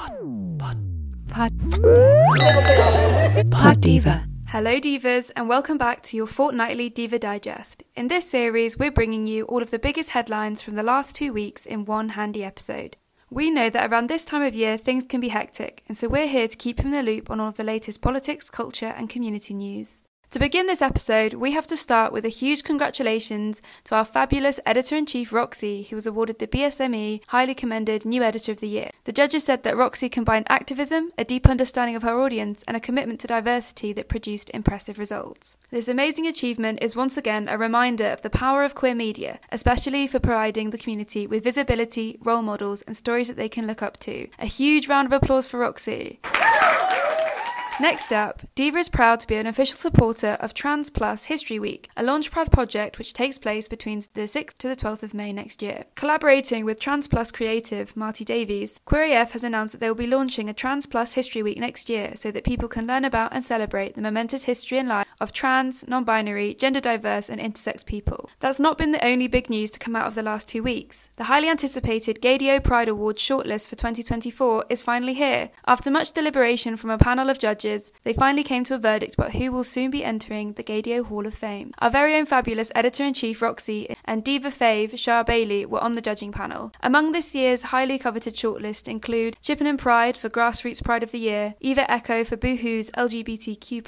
Pod. Pod Diva. Hello, Divas, and welcome back to your fortnightly Diva Digest. In this series, we're bringing you all of the biggest headlines from the last two weeks in one handy episode. We know that around this time of year things can be hectic, and so we're here to keep you in the loop on all of the latest politics, culture, and community news. To begin this episode, we have to start with a huge congratulations to our fabulous editor in chief Roxy, who was awarded the BSME Highly Commended New Editor of the Year. The judges said that Roxy combined activism, a deep understanding of her audience, and a commitment to diversity that produced impressive results. This amazing achievement is once again a reminder of the power of queer media, especially for providing the community with visibility, role models, and stories that they can look up to. A huge round of applause for Roxy. Next up, Diva is proud to be an official supporter of Trans Plus History Week, a Launchpad project which takes place between the 6th to the 12th of May next year. Collaborating with Trans Plus creative Marty Davies, Queer AF has announced that they will be launching a Trans Plus History Week next year so that people can learn about and celebrate the momentous history and life of trans, non binary, gender diverse, and intersex people. That's not been the only big news to come out of the last two weeks. The highly anticipated Gaydio Pride Awards shortlist for 2024 is finally here. After much deliberation from a panel of judges, they finally came to a verdict about who will soon be entering the Gaydio Hall of Fame. Our very own fabulous editor in chief Roxy and Diva Fave Shah Bailey were on the judging panel. Among this year's highly coveted shortlist include Chippenham Pride for Grassroots Pride of the Year, Eva Echo for Boohoo's LGBTQ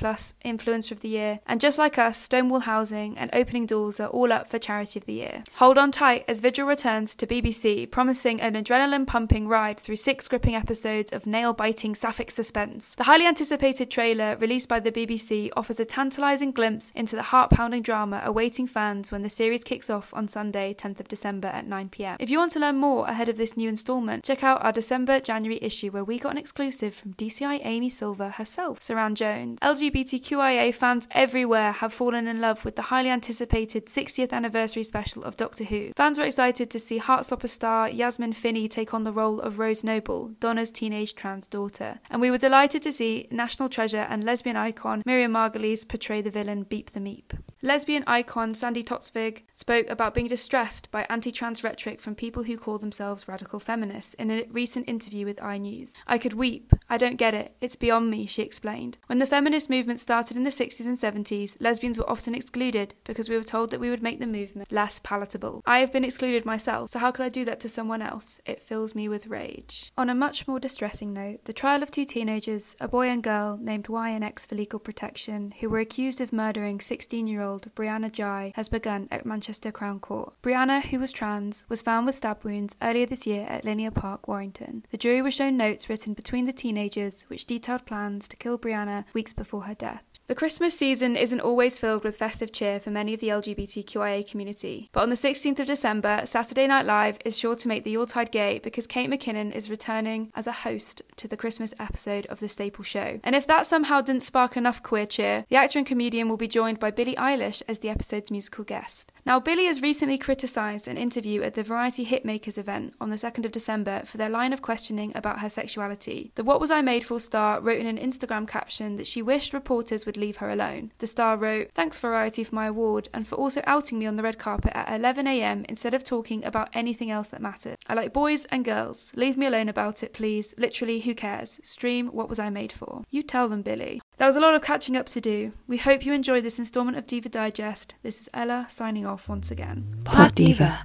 Influencer of the Year, and just like us, Stonewall Housing and Opening Doors are all up for Charity of the Year. Hold on tight as Vigil returns to BBC, promising an adrenaline pumping ride through six gripping episodes of nail biting sapphic suspense. The highly anticipated animated trailer released by the BBC offers a tantalising glimpse into the heart pounding drama awaiting fans when the series kicks off on Sunday, 10th of December at 9pm. If you want to learn more ahead of this new instalment, check out our December January issue where we got an exclusive from DCI Amy Silver herself, Suranne Jones. LGBTQIA fans everywhere have fallen in love with the highly anticipated 60th anniversary special of Doctor Who. Fans were excited to see Heartstopper star Yasmin Finney take on the role of Rose Noble, Donna's teenage trans daughter. And we were delighted to see National national treasure and lesbian icon Miriam Margolyes portray the villain Beep the Meep. Lesbian icon Sandi Toksvig spoke about being distressed by anti trans rhetoric from people who call themselves radical feminists in a recent interview with iNews. I could weep. I don't get it. It's beyond me, she explained. When the feminist movement started in the 60s and 70s, lesbians were often excluded because we were told that we would make the movement less palatable. I have been excluded myself, so how could I do that to someone else? It fills me with rage. On a much more distressing note, the trial of two teenagers, a boy and girl, named Y and X for legal protection, who were accused of murdering 16 year old Brianna Ghey, has begun at Manchester Crown Court. Brianna, who was trans, was found with stab wounds earlier this year at Linear Park, Warrington. The jury was shown notes written between the teenagers which detailed plans to kill Brianna weeks before her death. The Christmas season isn't always filled with festive cheer for many of the LGBTQIA community, but on the 16th of December, Saturday Night Live is sure to make the Yuletide gay because Kate McKinnon is returning as a host to the Christmas episode of The Staple Show. And if that somehow didn't spark enough queer cheer, the actor and comedian will be joined by Billie Eilish as the episode's musical guest. Now, Billie has recently criticised an interview at the Variety Hitmakers event on the 2nd of December for their line of questioning about her sexuality. The What Was I Made For star wrote in an Instagram caption that she wished reporters would leave her alone. The star wrote, Thanks Variety for my award and for also outing me on the red carpet at 11am instead of talking about anything else that mattered. I like boys and girls. Leave me alone about it, please. Literally, who cares? Stream What Was I Made For? You tell them, Billie. There was a lot of catching up to do. We hope you enjoyed this instalment of Diva Digest. This is Ella signing off once again. Pod Diva.